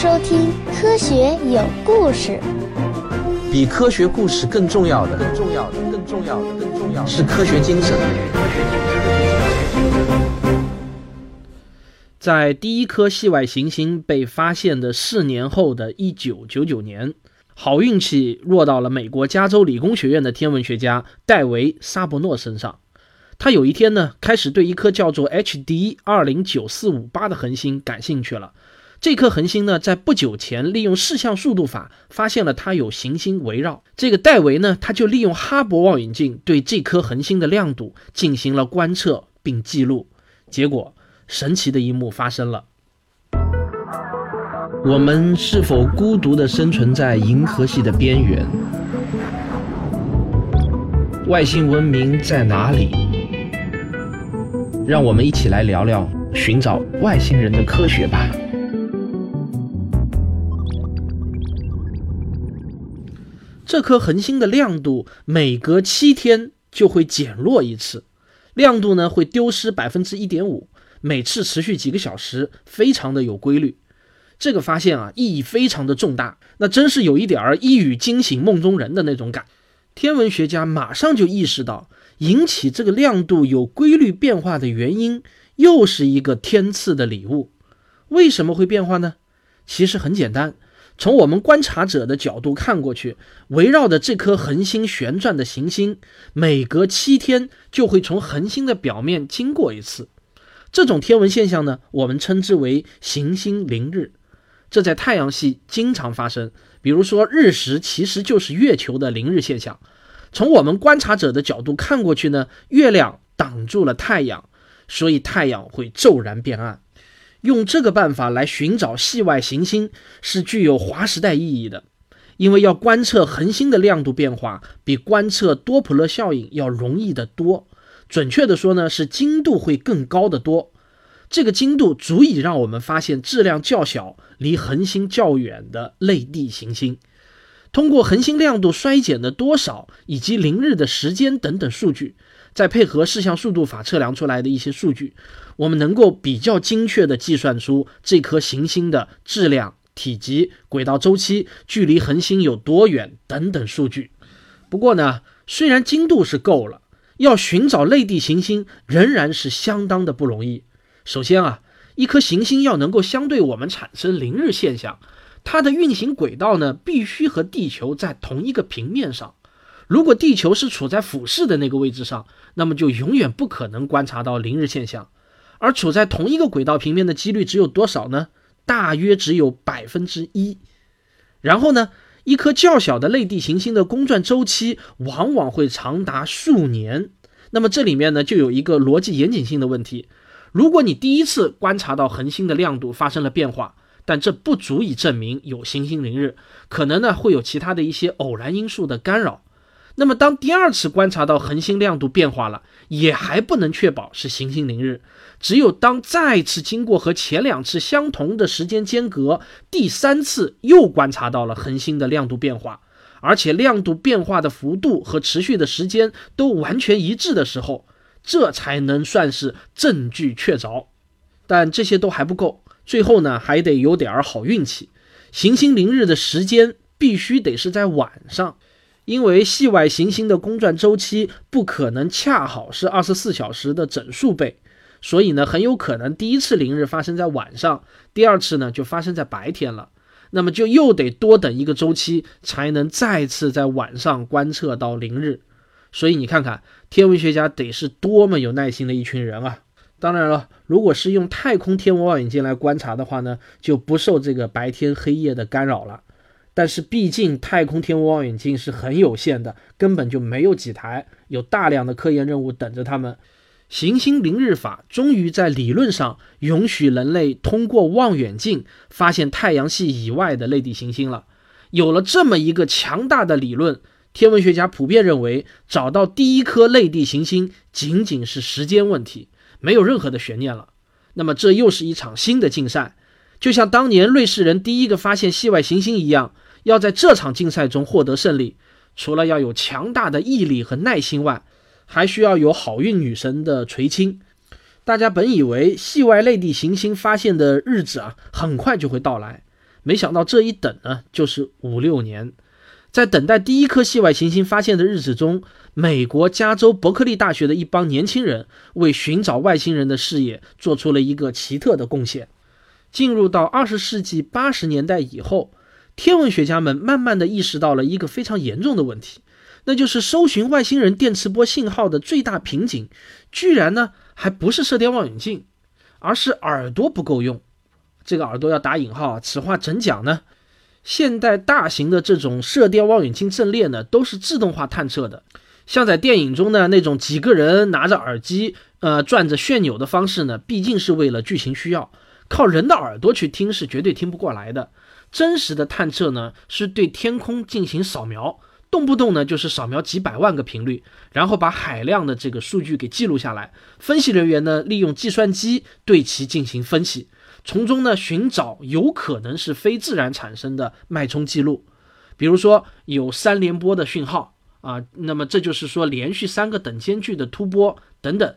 收听《科学有故事》。比科学故事更重要的，更重要的，更重要的，更重要的是科学精神。在第一颗系外行星被发现的四年后的一九九九年，好运气落到了美国加州理工学院的天文学家戴维·沙伯诺身上。他有一天呢，开始对一颗叫做 HD 二零九四五八的恒星感兴趣了。这颗恒星呢，在不久前利用视像速度法发现了它有行星围绕。这个戴维呢，他就利用哈勃望远镜对这颗恒星的亮度进行了观测并记录。结果，神奇的一幕发生了。我们是否孤独地生存在银河系的边缘？外星文明在哪里？让我们一起来聊聊寻找外星人的科学吧。这颗恒星的亮度每隔七天就会减弱一次，亮度呢会丢失百分之一点五，每次持续几个小时，非常的有规律。这个发现啊意义非常的重大，那真是有一点儿一语惊醒梦中人的那种感。天文学家马上就意识到，引起这个亮度有规律变化的原因，又是一个天赐的礼物。为什么会变化呢？其实很简单。从我们观察者的角度看过去，围绕着这颗恒星旋转的行星，每隔七天就会从恒星的表面经过一次。这种天文现象呢，我们称之为行星凌日。这在太阳系经常发生，比如说日食其实就是月球的凌日现象。从我们观察者的角度看过去呢，月亮挡住了太阳，所以太阳会骤然变暗。用这个办法来寻找系外行星是具有划时代意义的，因为要观测恒星的亮度变化，比观测多普勒效应要容易得多。准确的说呢，是精度会更高得多。这个精度足以让我们发现质量较小、离恒星较远的类地行星。通过恒星亮度衰减的多少以及凌日的时间等等数据。再配合视像速度法测量出来的一些数据，我们能够比较精确地计算出这颗行星的质量、体积、轨道周期、距离恒星有多远等等数据。不过呢，虽然精度是够了，要寻找类地行星仍然是相当的不容易。首先啊，一颗行星要能够相对我们产生凌日现象，它的运行轨道呢必须和地球在同一个平面上。如果地球是处在俯视的那个位置上，那么就永远不可能观察到凌日现象。而处在同一个轨道平面的几率只有多少呢？大约只有百分之一。然后呢，一颗较小的类地行星的公转周期往往会长达数年。那么这里面呢，就有一个逻辑严谨性的问题：如果你第一次观察到恒星的亮度发生了变化，但这不足以证明有行星凌日，可能呢会有其他的一些偶然因素的干扰。那么，当第二次观察到恒星亮度变化了，也还不能确保是行星凌日。只有当再次经过和前两次相同的时间间隔，第三次又观察到了恒星的亮度变化，而且亮度变化的幅度和持续的时间都完全一致的时候，这才能算是证据确凿。但这些都还不够，最后呢，还得有点好运气。行星凌日的时间必须得是在晚上。因为系外行星的公转周期不可能恰好是二十四小时的整数倍，所以呢，很有可能第一次凌日发生在晚上，第二次呢就发生在白天了。那么就又得多等一个周期，才能再次在晚上观测到凌日。所以你看看，天文学家得是多么有耐心的一群人啊！当然了，如果是用太空天文望远镜来观察的话呢，就不受这个白天黑夜的干扰了。但是毕竟太空天文望远镜是很有限的，根本就没有几台，有大量的科研任务等着他们。行星凌日法终于在理论上允许人类通过望远镜发现太阳系以外的类地行星了。有了这么一个强大的理论，天文学家普遍认为找到第一颗类地行星仅仅是时间问题，没有任何的悬念了。那么这又是一场新的竞赛，就像当年瑞士人第一个发现系外行星一样。要在这场竞赛中获得胜利，除了要有强大的毅力和耐心外，还需要有好运女神的垂青。大家本以为系外类地行星发现的日子啊很快就会到来，没想到这一等呢，就是五六年。在等待第一颗系外行星发现的日子中，美国加州伯克利大学的一帮年轻人为寻找外星人的事业做出了一个奇特的贡献。进入到二十世纪八十年代以后，天文学家们慢慢的意识到了一个非常严重的问题，那就是搜寻外星人电磁波信号的最大瓶颈，居然呢还不是射电望远镜，而是耳朵不够用。这个耳朵要打引号，此话怎讲呢？现代大型的这种射电望远镜阵列呢，都是自动化探测的，像在电影中呢那种几个人拿着耳机，呃转着旋钮的方式呢，毕竟是为了剧情需要，靠人的耳朵去听是绝对听不过来的。真实的探测呢，是对天空进行扫描，动不动呢就是扫描几百万个频率，然后把海量的这个数据给记录下来，分析人员呢利用计算机对其进行分析。从中呢寻找有可能是非自然产生的脉冲记录，比如说有三连波的讯号啊，那么这就是说连续三个等间距的突波等等。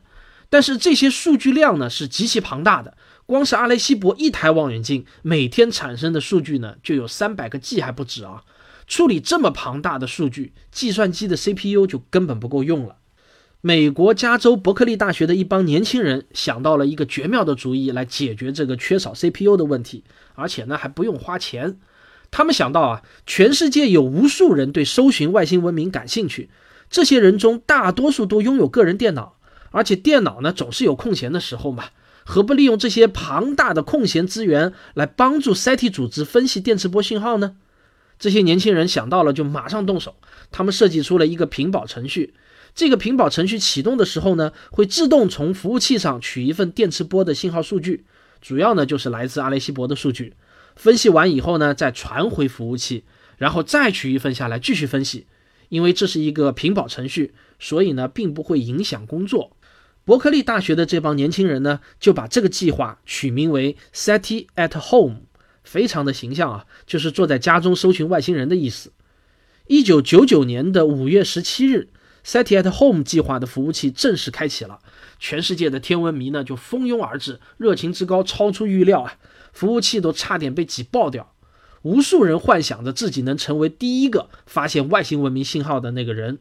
但是这些数据量呢是极其庞大的，光是阿雷西博一台望远镜每天产生的数据呢就有三百个 G 还不止啊！处理这么庞大的数据，计算机的 CPU 就根本不够用了。美国加州伯克利大学的一帮年轻人想到了一个绝妙的主意来解决这个缺少 CPU 的问题，而且呢还不用花钱。他们想到啊，全世界有无数人对搜寻外星文明感兴趣，这些人中大多数都拥有个人电脑，而且电脑呢总是有空闲的时候嘛，何不利用这些庞大的空闲资源来帮助 SETI 组织分析电磁波信号呢？这些年轻人想到了就马上动手，他们设计出了一个屏保程序。这个屏保程序启动的时候呢，会自动从服务器上取一份电磁波的信号数据，主要呢就是来自阿雷西博的数据。分析完以后呢，再传回服务器，然后再取一份下来继续分析。因为这是一个屏保程序，所以呢并不会影响工作。伯克利大学的这帮年轻人呢，就把这个计划取名为 SETI at Home，非常的形象啊，就是坐在家中搜寻外星人的意思。一九九九年的五月十七日。SETI at Home 计划的服务器正式开启了，全世界的天文迷呢就蜂拥而至，热情之高超出预料啊！服务器都差点被挤爆掉，无数人幻想着自己能成为第一个发现外星文明信号的那个人。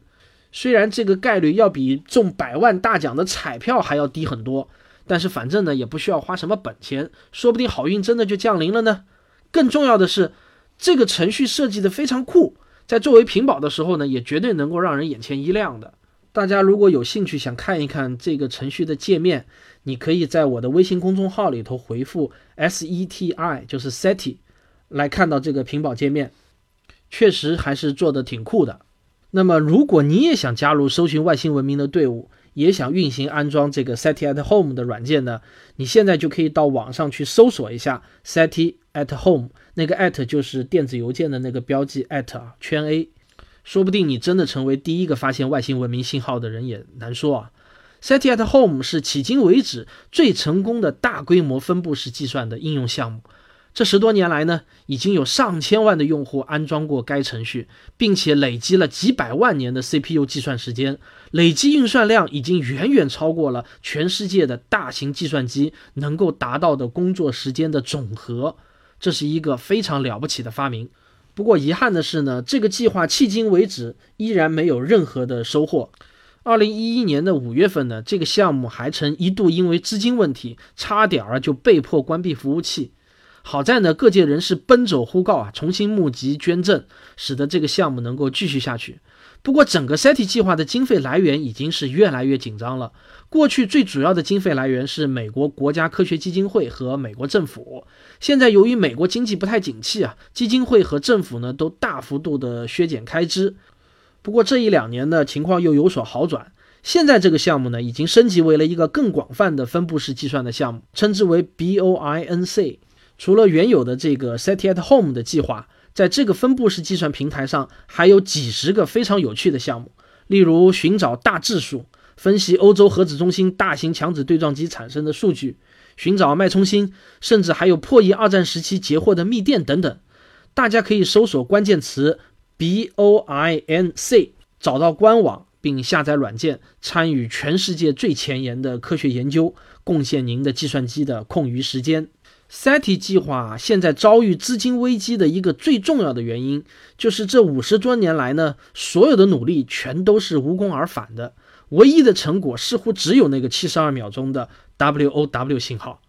虽然这个概率要比中百万大奖的彩票还要低很多，但是反正呢也不需要花什么本钱，说不定好运真的就降临了呢。更重要的是，这个程序设计的非常酷。在作为屏保的时候呢，也绝对能够让人眼前一亮的。大家如果有兴趣想看一看这个程序的界面，你可以在我的微信公众号里头回复 S E T I，就是 SETI，来看到这个屏保界面，确实还是做的挺酷的。那么，如果你也想加入搜寻外星文明的队伍，也想运行安装这个 SETI at Home 的软件呢，你现在就可以到网上去搜索一下 SETI at Home。那个 at 就是电子邮件的那个标记 at 啊，圈 A，说不定你真的成为第一个发现外星文明信号的人也难说啊。SETI at Home 是迄今为止最成功的大规模分布式计算的应用项目。这十多年来呢，已经有上千万的用户安装过该程序，并且累积了几百万年的 CPU 计算时间，累积运算量已经远远超过了全世界的大型计算机能够达到的工作时间的总和。这是一个非常了不起的发明，不过遗憾的是呢，这个计划迄今为止依然没有任何的收获。二零一一年的五月份呢，这个项目还曾一度因为资金问题，差点儿就被迫关闭服务器。好在呢，各界人士奔走呼告啊，重新募集捐赠，使得这个项目能够继续下去。不过，整个 SETI 计划的经费来源已经是越来越紧张了。过去最主要的经费来源是美国国家科学基金会和美国政府。现在由于美国经济不太景气啊，基金会和政府呢都大幅度的削减开支。不过这一两年呢，情况又有所好转。现在这个项目呢，已经升级为了一个更广泛的分布式计算的项目，称之为 BOINC。除了原有的这个 SETI at Home 的计划。在这个分布式计算平台上，还有几十个非常有趣的项目，例如寻找大质数、分析欧洲核子中心大型强子对撞机产生的数据、寻找脉冲星，甚至还有破译二战时期截获的密电等等。大家可以搜索关键词 B O I N C，找到官网并下载软件，参与全世界最前沿的科学研究，贡献您的计算机的空余时间。SETI 计划现在遭遇资金危机的一个最重要的原因，就是这五十多年来呢，所有的努力全都是无功而返的，唯一的成果似乎只有那个七十二秒钟的 WOW 信号。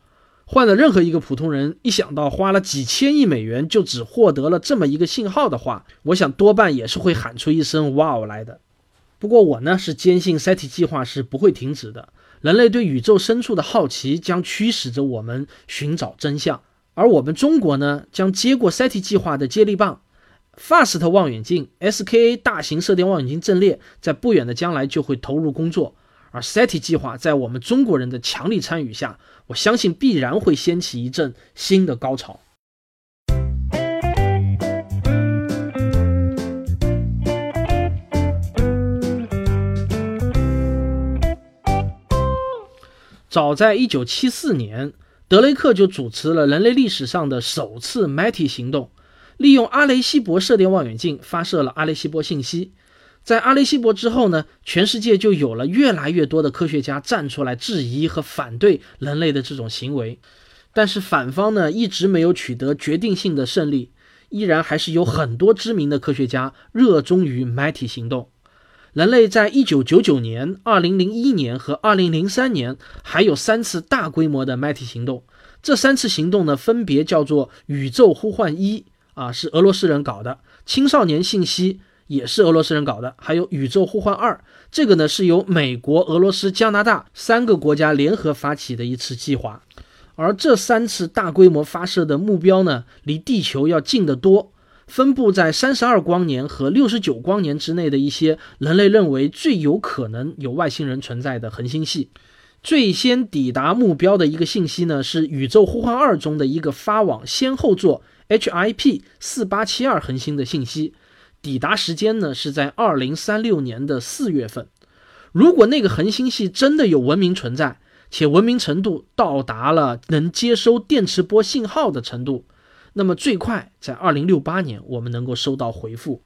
换了任何一个普通人，一想到花了几千亿美元就只获得了这么一个信号的话，我想多半也是会喊出一声“哇哦”来的。不过我呢是坚信 SETI 计划是不会停止的。人类对宇宙深处的好奇将驱使着我们寻找真相，而我们中国呢，将接过 SETI 计划的接力棒。FAST 望远镜、SKA 大型射电望远镜阵列在不远的将来就会投入工作，而 SETI 计划在我们中国人的强力参与下，我相信必然会掀起一阵新的高潮。早在1974年，德雷克就主持了人类历史上的首次 MATI 行动，利用阿雷西博射电望远镜发射了阿雷西博信息。在阿雷西博之后呢，全世界就有了越来越多的科学家站出来质疑和反对人类的这种行为。但是反方呢，一直没有取得决定性的胜利，依然还是有很多知名的科学家热衷于 MATI 行动。人类在一九九九年、二零零一年和二零零三年还有三次大规模的 MATI 行动。这三次行动呢，分别叫做“宇宙呼唤一”啊，是俄罗斯人搞的；“青少年信息”也是俄罗斯人搞的；还有“宇宙呼唤二”，这个呢是由美国、俄罗斯、加拿大三个国家联合发起的一次计划。而这三次大规模发射的目标呢，离地球要近得多。分布在三十二光年和六十九光年之内的一些人类认为最有可能有外星人存在的恒星系，最先抵达目标的一个信息呢，是宇宙呼唤二中的一个发往先后座 HIP 四八七二恒星的信息，抵达时间呢是在二零三六年的四月份。如果那个恒星系真的有文明存在，且文明程度到达了能接收电磁波信号的程度。那么最快在二零六八年，我们能够收到回复。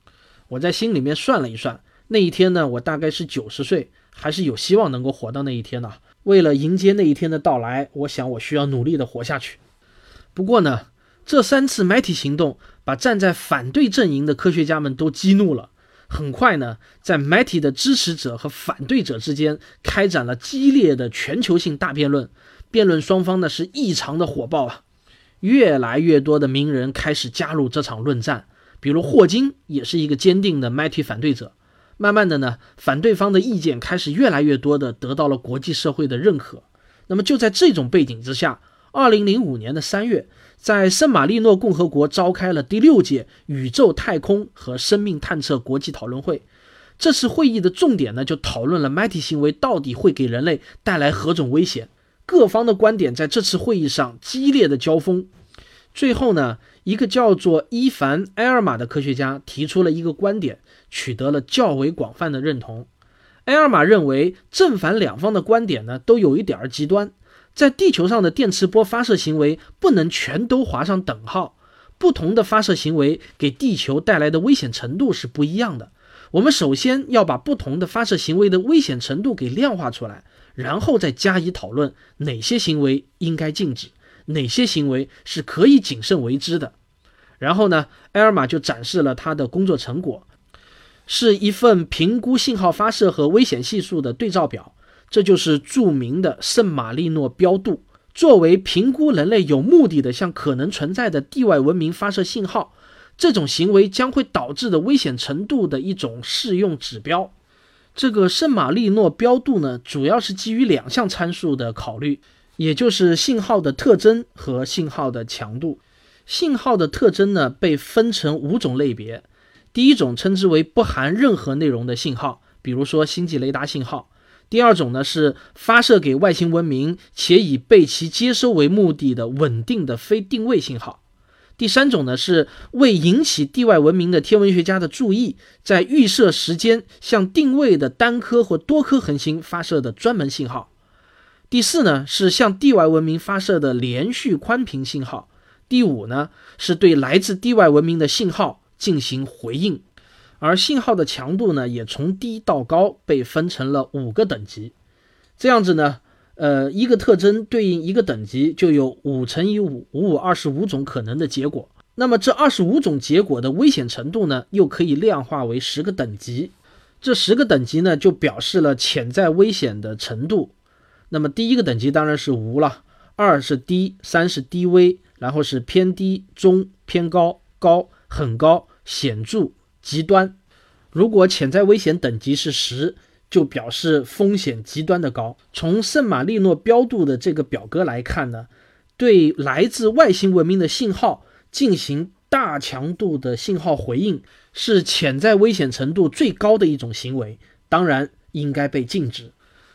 我在心里面算了一算，那一天呢，我大概是九十岁，还是有希望能够活到那一天的。为了迎接那一天的到来，我想我需要努力的活下去。不过呢，这三次 MATI 行动把站在反对阵营的科学家们都激怒了。很快呢，在 MATI 的支持者和反对者之间开展了激烈的全球性大辩论，辩论双方呢是异常的火爆啊。越来越多的名人开始加入这场论战，比如霍金也是一个坚定的 MATI 反对者。慢慢的呢，反对方的意见开始越来越多的得到了国际社会的认可。那么就在这种背景之下，二零零五年的三月，在圣马力诺共和国召开了第六届宇宙太空和生命探测国际讨论会。这次会议的重点呢，就讨论了 MATI 行为到底会给人类带来何种危险。各方的观点在这次会议上激烈的交锋，最后呢，一个叫做伊凡·埃尔玛的科学家提出了一个观点，取得了较为广泛的认同。埃尔玛认为，正反两方的观点呢，都有一点儿极端。在地球上的电磁波发射行为不能全都划上等号，不同的发射行为给地球带来的危险程度是不一样的。我们首先要把不同的发射行为的危险程度给量化出来。然后再加以讨论，哪些行为应该禁止，哪些行为是可以谨慎为之的。然后呢，埃尔玛就展示了他的工作成果，是一份评估信号发射和危险系数的对照表。这就是著名的圣马力诺标度，作为评估人类有目的的向可能存在的地外文明发射信号，这种行为将会导致的危险程度的一种适用指标。这个圣马力诺标度呢，主要是基于两项参数的考虑，也就是信号的特征和信号的强度。信号的特征呢，被分成五种类别。第一种称之为不含任何内容的信号，比如说星际雷达信号。第二种呢，是发射给外星文明且以被其接收为目的的稳定的非定位信号。第三种呢，是为引起地外文明的天文学家的注意，在预设时间向定位的单颗或多颗恒星发射的专门信号。第四呢，是向地外文明发射的连续宽频信号。第五呢，是对来自地外文明的信号进行回应。而信号的强度呢，也从低到高被分成了五个等级。这样子呢，呃，一个特征对应一个等级，就有五乘以五，五五二十五种可能的结果。那么这二十五种结果的危险程度呢，又可以量化为十个等级。这十个等级呢，就表示了潜在危险的程度。那么第一个等级当然是无了，二是低，三是低危，然后是偏低、中、偏高、高、很高、显著、极端。如果潜在危险等级是十，就表示风险极端的高。从圣马力诺标度的这个表格来看呢，对来自外星文明的信号进行大强度的信号回应，是潜在危险程度最高的一种行为，当然应该被禁止。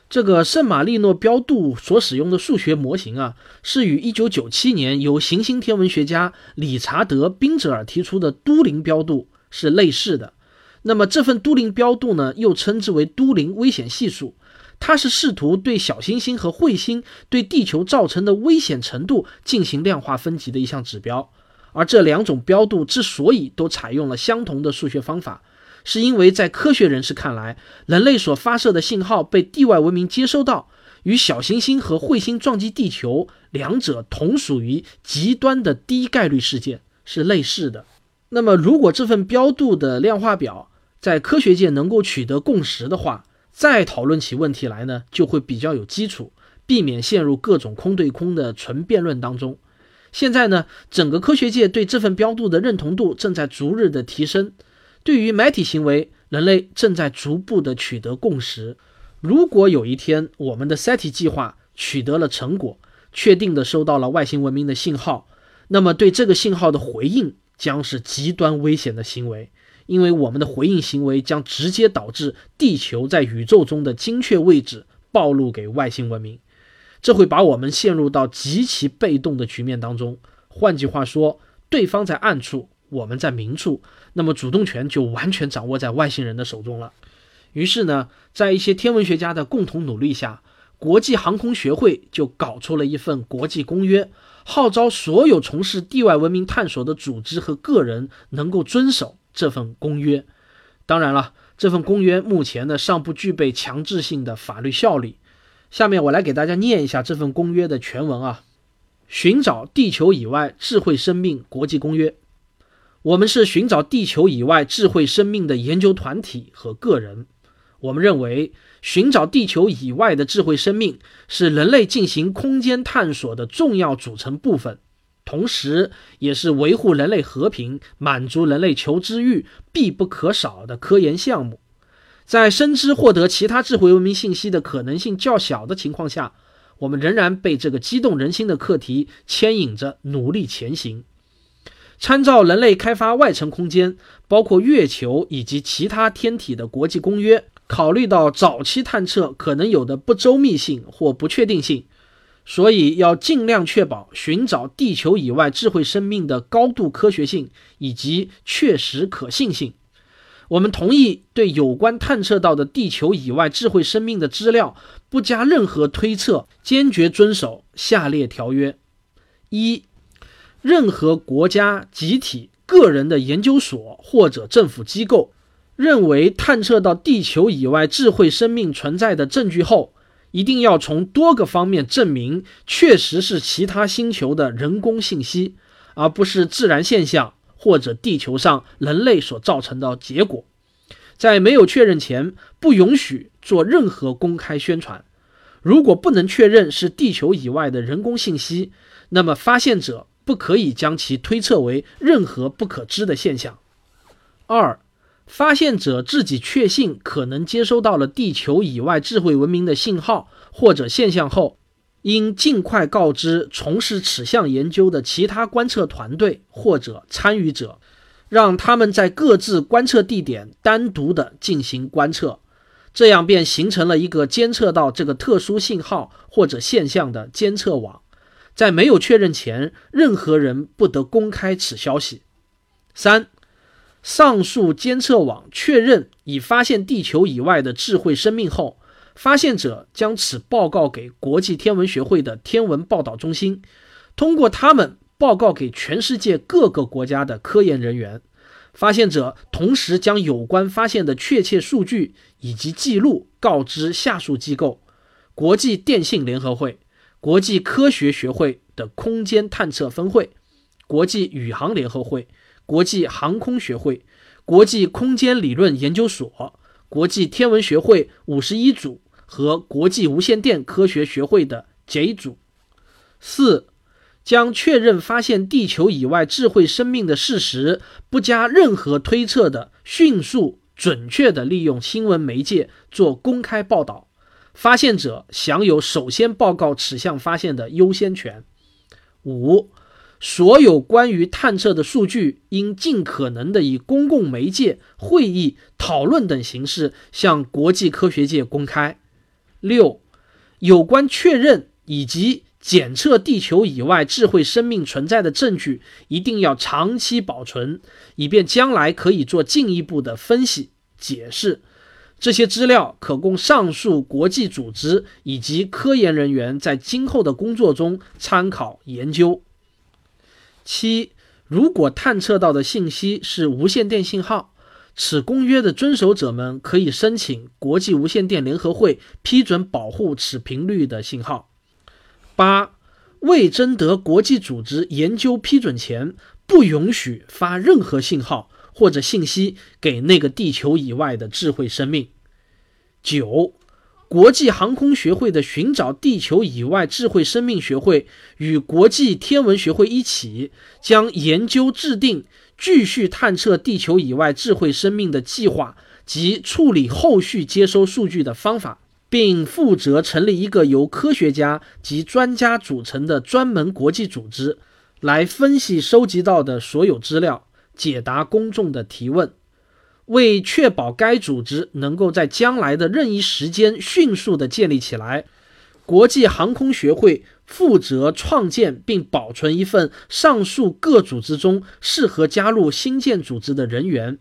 这个圣马力诺标度所使用的数学模型啊，是与1997年由行星天文学家理查德·宾泽尔提出的都灵标度是类似的。那么这份都灵标度呢，又称之为都灵危险系数，它是试图对小行星和彗星对地球造成的危险程度进行量化分级的一项指标。而这两种标度之所以都采用了相同的数学方法，是因为在科学人士看来，人类所发射的信号被地外文明接收到，与小行星和彗星撞击地球两者同属于极端的低概率事件，是类似的。那么，如果这份标度的量化表，在科学界能够取得共识的话，再讨论起问题来呢，就会比较有基础，避免陷入各种空对空的纯辩论当中。现在呢，整个科学界对这份标度的认同度正在逐日的提升。对于埋体行为，人类正在逐步的取得共识。如果有一天我们的 SETI 计划取得了成果，确定的收到了外星文明的信号，那么对这个信号的回应将是极端危险的行为。因为我们的回应行为将直接导致地球在宇宙中的精确位置暴露给外星文明，这会把我们陷入到极其被动的局面当中。换句话说，对方在暗处，我们在明处，那么主动权就完全掌握在外星人的手中了。于是呢，在一些天文学家的共同努力下，国际航空学会就搞出了一份国际公约，号召所有从事地外文明探索的组织和个人能够遵守。这份公约，当然了，这份公约目前呢尚不具备强制性的法律效力。下面我来给大家念一下这份公约的全文啊。寻找地球以外智慧生命国际公约，我们是寻找地球以外智慧生命的研究团体和个人。我们认为，寻找地球以外的智慧生命是人类进行空间探索的重要组成部分。同时，也是维护人类和平、满足人类求知欲必不可少的科研项目。在深知获得其他智慧文明信息的可能性较小的情况下，我们仍然被这个激动人心的课题牵引着努力前行。参照人类开发外层空间，包括月球以及其他天体的国际公约，考虑到早期探测可能有的不周密性或不确定性。所以要尽量确保寻找地球以外智慧生命的高度科学性以及确实可信性。我们同意对有关探测到的地球以外智慧生命的资料不加任何推测，坚决遵守下列条约：一、任何国家、集体、个人的研究所或者政府机构认为探测到地球以外智慧生命存在的证据后。一定要从多个方面证明确实是其他星球的人工信息，而不是自然现象或者地球上人类所造成的结果。在没有确认前，不允许做任何公开宣传。如果不能确认是地球以外的人工信息，那么发现者不可以将其推测为任何不可知的现象。二。发现者自己确信可能接收到了地球以外智慧文明的信号或者现象后，应尽快告知从事此项研究的其他观测团队或者参与者，让他们在各自观测地点单独的进行观测，这样便形成了一个监测到这个特殊信号或者现象的监测网。在没有确认前，任何人不得公开此消息。三。上述监测网确认已发现地球以外的智慧生命后，发现者将此报告给国际天文学会的天文报道中心，通过他们报告给全世界各个国家的科研人员。发现者同时将有关发现的确切数据以及记录告知下述机构：国际电信联合会、国际科学学会的空间探测分会、国际宇航联合会、国际航空学会、国际空间理论研究所、国际天文学会五十一组和国际无线电科学学会的 J 组。四、将确认发现地球以外智慧生命的事实，不加任何推测的迅速、准确地利用新闻媒介做公开报道。发现者享有首先报告此项发现的优先权。五、所有关于探测的数据应尽可能的以公共媒介、会议、讨论等形式向国际科学界公开。六、有关确认以及检测地球以外智慧生命存在的证据，一定要长期保存，以便将来可以做进一步的分析、解释。这些资料可供上述国际组织以及科研人员在今后的工作中参考研究。七，如果探测到的信息是无线电信号，此公约的遵守者们可以申请国际无线电联合会批准保护此频率的信号。八，未征得国际组织研究批准前，不允许发任何信号。或者信息给那个地球以外的智慧生命。九，国际航空学会的寻找地球以外智慧生命学会与国际天文学会一起，将研究制定继续探测地球以外智慧生命的计划及处理后续接收数据的方法，并负责成立一个由科学家及专家组成的专门国际组织，来分析收集到的所有资料。解答公众的提问，为确保该组织能够在将来的任意时间迅速地建立起来，国际航空学会负责创建并保存一份上述各组织中适合加入新建组织的人员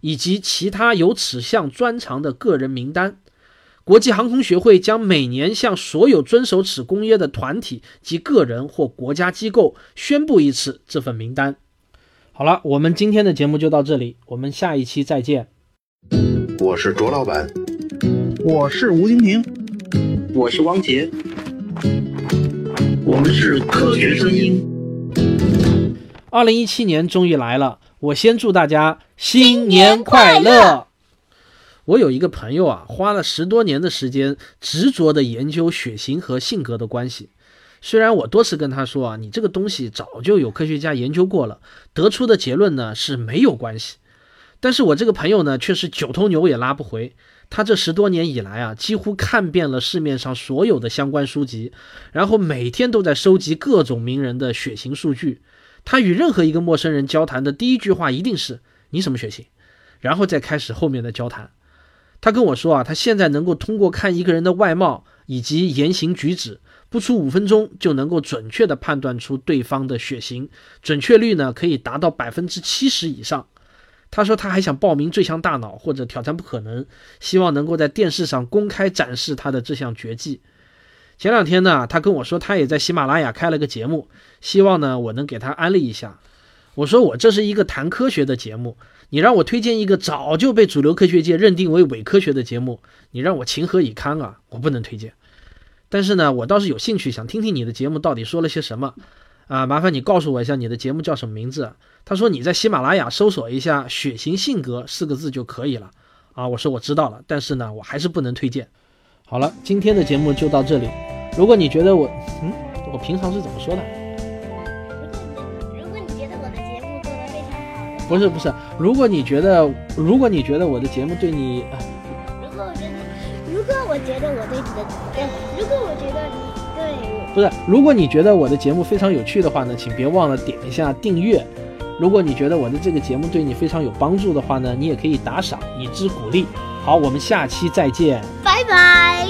以及其他有此项专长的个人名单。国际航空学会将每年向所有遵守此公约的团体及个人或国家机构宣布一次这份名单。好了，我们今天的节目就到这里，我们下一期再见。我是卓老板，我是吴婷婷，我是汪杰，我们是科学声音。二零一七年终于来了，我先祝大家新年快乐。我有一个朋友啊，花了十多年的时间，执着的研究血型和性格的关系。虽然我多次跟他说啊，你这个东西早就有科学家研究过了，得出的结论呢是没有关系。但是我这个朋友呢，却是九头牛也拉不回。他这十多年以来啊，几乎看遍了市面上所有的相关书籍，然后每天都在收集各种名人的血型数据。他与任何一个陌生人交谈的第一句话一定是“你什么血型”，然后再开始后面的交谈。他跟我说啊，他现在能够通过看一个人的外貌以及言行举止。不出五分钟就能够准确的判断出对方的血型，准确率呢可以达到百分之七十以上。他说他还想报名《最强大脑》或者挑战不可能，希望能够在电视上公开展示他的这项绝技。前两天呢，他跟我说他也在喜马拉雅开了个节目，希望呢我能给他安利一下。我说我这是一个谈科学的节目，你让我推荐一个早就被主流科学界认定为伪科学的节目，你让我情何以堪啊？我不能推荐。但是呢，我倒是有兴趣想听听你的节目到底说了些什么，啊，麻烦你告诉我一下你的节目叫什么名字？他说你在喜马拉雅搜索一下“血型性格”四个字就可以了，啊，我说我知道了，但是呢，我还是不能推荐。好了，今天的节目就到这里。如果你觉得我，嗯，我平常是怎么说的？不是不是，如果你觉得，如果你觉得我的节目对你。如果我觉得如果我觉得我对你的，对，如果我觉得你对我，不是，如果你觉得我的节目非常有趣的话呢，请别忘了点一下订阅。如果你觉得我的这个节目对你非常有帮助的话呢，你也可以打赏以资鼓励。好，我们下期再见，拜拜。